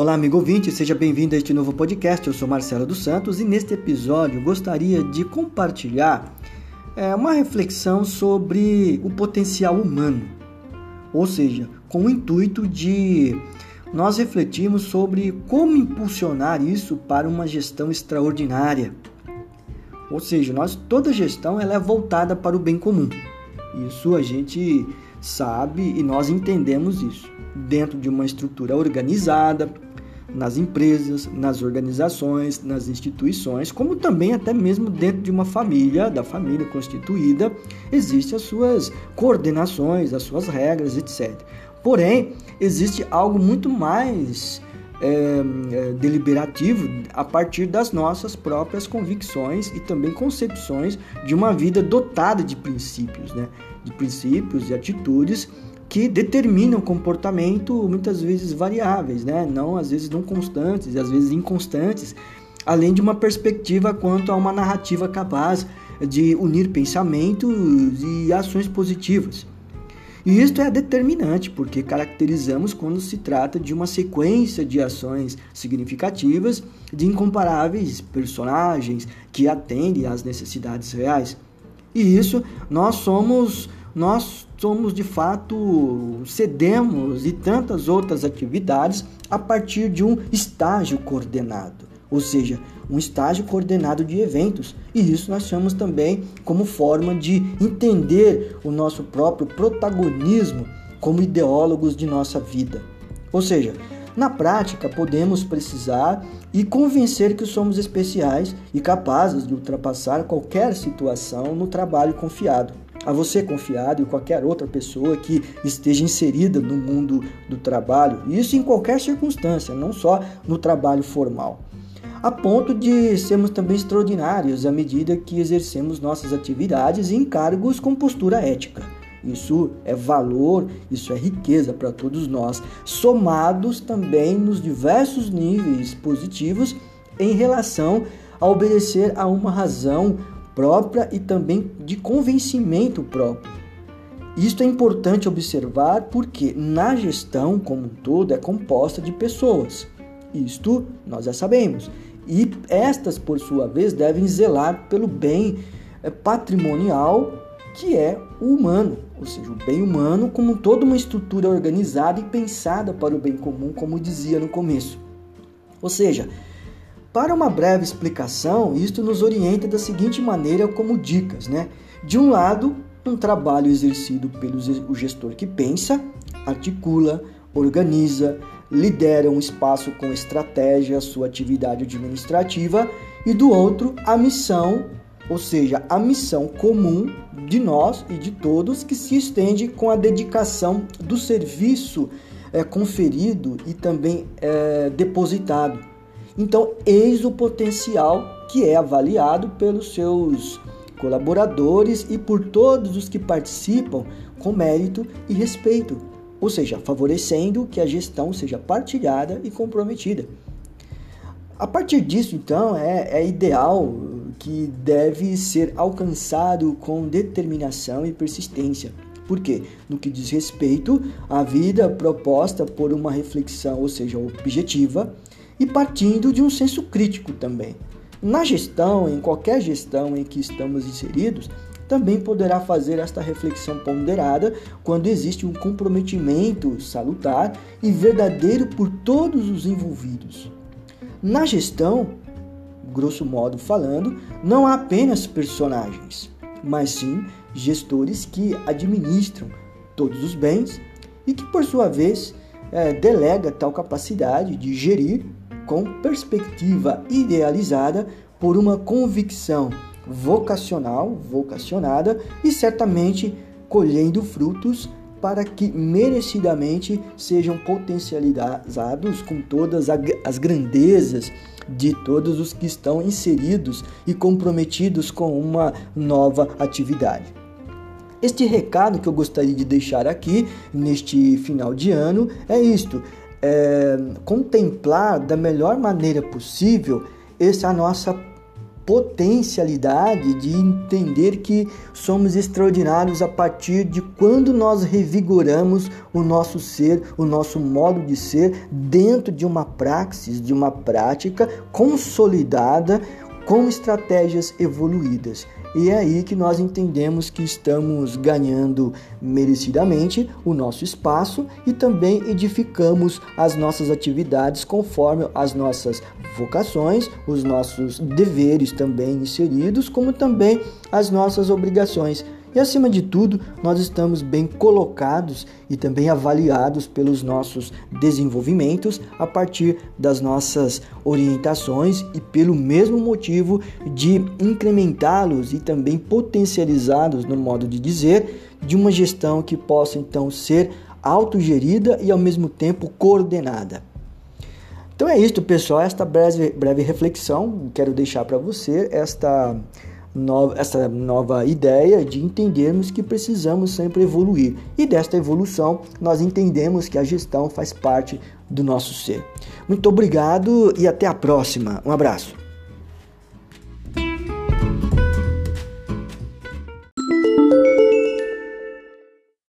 Olá, amigo ouvinte, seja bem-vindo a este novo podcast. Eu sou Marcelo dos Santos e neste episódio gostaria de compartilhar é, uma reflexão sobre o potencial humano, ou seja, com o intuito de nós refletirmos sobre como impulsionar isso para uma gestão extraordinária. Ou seja, nós, toda gestão ela é voltada para o bem comum. Isso a gente sabe e nós entendemos isso dentro de uma estrutura organizada, nas empresas, nas organizações, nas instituições, como também até mesmo dentro de uma família, da família constituída, existem as suas coordenações, as suas regras, etc. Porém, existe algo muito mais é, é, deliberativo a partir das nossas próprias convicções e também concepções de uma vida dotada de princípios, né? de princípios e atitudes que determinam comportamento muitas vezes variáveis, né? não às vezes não constantes, às vezes inconstantes, além de uma perspectiva quanto a uma narrativa capaz de unir pensamentos e ações positivas. E isto é determinante porque caracterizamos quando se trata de uma sequência de ações significativas de incomparáveis personagens que atendem às necessidades reais. E isso nós somos nós somos de fato cedemos e tantas outras atividades a partir de um estágio coordenado, ou seja, um estágio coordenado de eventos. E isso nós chamamos também como forma de entender o nosso próprio protagonismo como ideólogos de nossa vida. Ou seja, na prática, podemos precisar e convencer que somos especiais e capazes de ultrapassar qualquer situação no trabalho confiado a você confiado e qualquer outra pessoa que esteja inserida no mundo do trabalho, isso em qualquer circunstância, não só no trabalho formal. A ponto de sermos também extraordinários à medida que exercemos nossas atividades e encargos com postura ética. Isso é valor, isso é riqueza para todos nós, somados também nos diversos níveis positivos em relação a obedecer a uma razão própria e também de convencimento próprio. Isto é importante observar porque na gestão como um todo é composta de pessoas. Isto nós já sabemos. E estas, por sua vez, devem zelar pelo bem eh, patrimonial que é o humano, ou seja, o bem humano como toda uma estrutura organizada e pensada para o bem comum, como dizia no começo. Ou seja, para uma breve explicação, isto nos orienta da seguinte maneira como dicas, né? De um lado, um trabalho exercido pelo gestor que pensa, articula, organiza, lidera um espaço com estratégia, sua atividade administrativa, e do outro, a missão, ou seja, a missão comum de nós e de todos que se estende com a dedicação do serviço é, conferido e também é, depositado então, eis o potencial que é avaliado pelos seus colaboradores e por todos os que participam com mérito e respeito, ou seja, favorecendo que a gestão seja partilhada e comprometida. A partir disso, então, é, é ideal que deve ser alcançado com determinação e persistência. Por quê? No que diz respeito à vida proposta por uma reflexão, ou seja, objetiva, e partindo de um senso crítico também. Na gestão, em qualquer gestão em que estamos inseridos, também poderá fazer esta reflexão ponderada quando existe um comprometimento salutar e verdadeiro por todos os envolvidos. Na gestão, grosso modo falando, não há apenas personagens, mas sim gestores que administram todos os bens e que, por sua vez, é, delega tal capacidade de gerir com perspectiva idealizada por uma convicção vocacional, vocacionada e certamente colhendo frutos para que merecidamente sejam potencializados com todas as grandezas de todos os que estão inseridos e comprometidos com uma nova atividade. Este recado que eu gostaria de deixar aqui neste final de ano é isto: é, contemplar da melhor maneira possível essa nossa potencialidade de entender que somos extraordinários a partir de quando nós revigoramos o nosso ser, o nosso modo de ser dentro de uma praxis, de uma prática consolidada com estratégias evoluídas. E é aí que nós entendemos que estamos ganhando merecidamente o nosso espaço e também edificamos as nossas atividades conforme as nossas vocações, os nossos deveres também inseridos, como também as nossas obrigações e acima de tudo, nós estamos bem colocados e também avaliados pelos nossos desenvolvimentos a partir das nossas orientações e pelo mesmo motivo de incrementá-los e também potencializá-los no modo de dizer de uma gestão que possa então ser autogerida e ao mesmo tempo coordenada. Então é isso, pessoal. Esta breve, breve reflexão quero deixar para você esta essa nova ideia de entendermos que precisamos sempre evoluir. E desta evolução, nós entendemos que a gestão faz parte do nosso ser. Muito obrigado e até a próxima. Um abraço.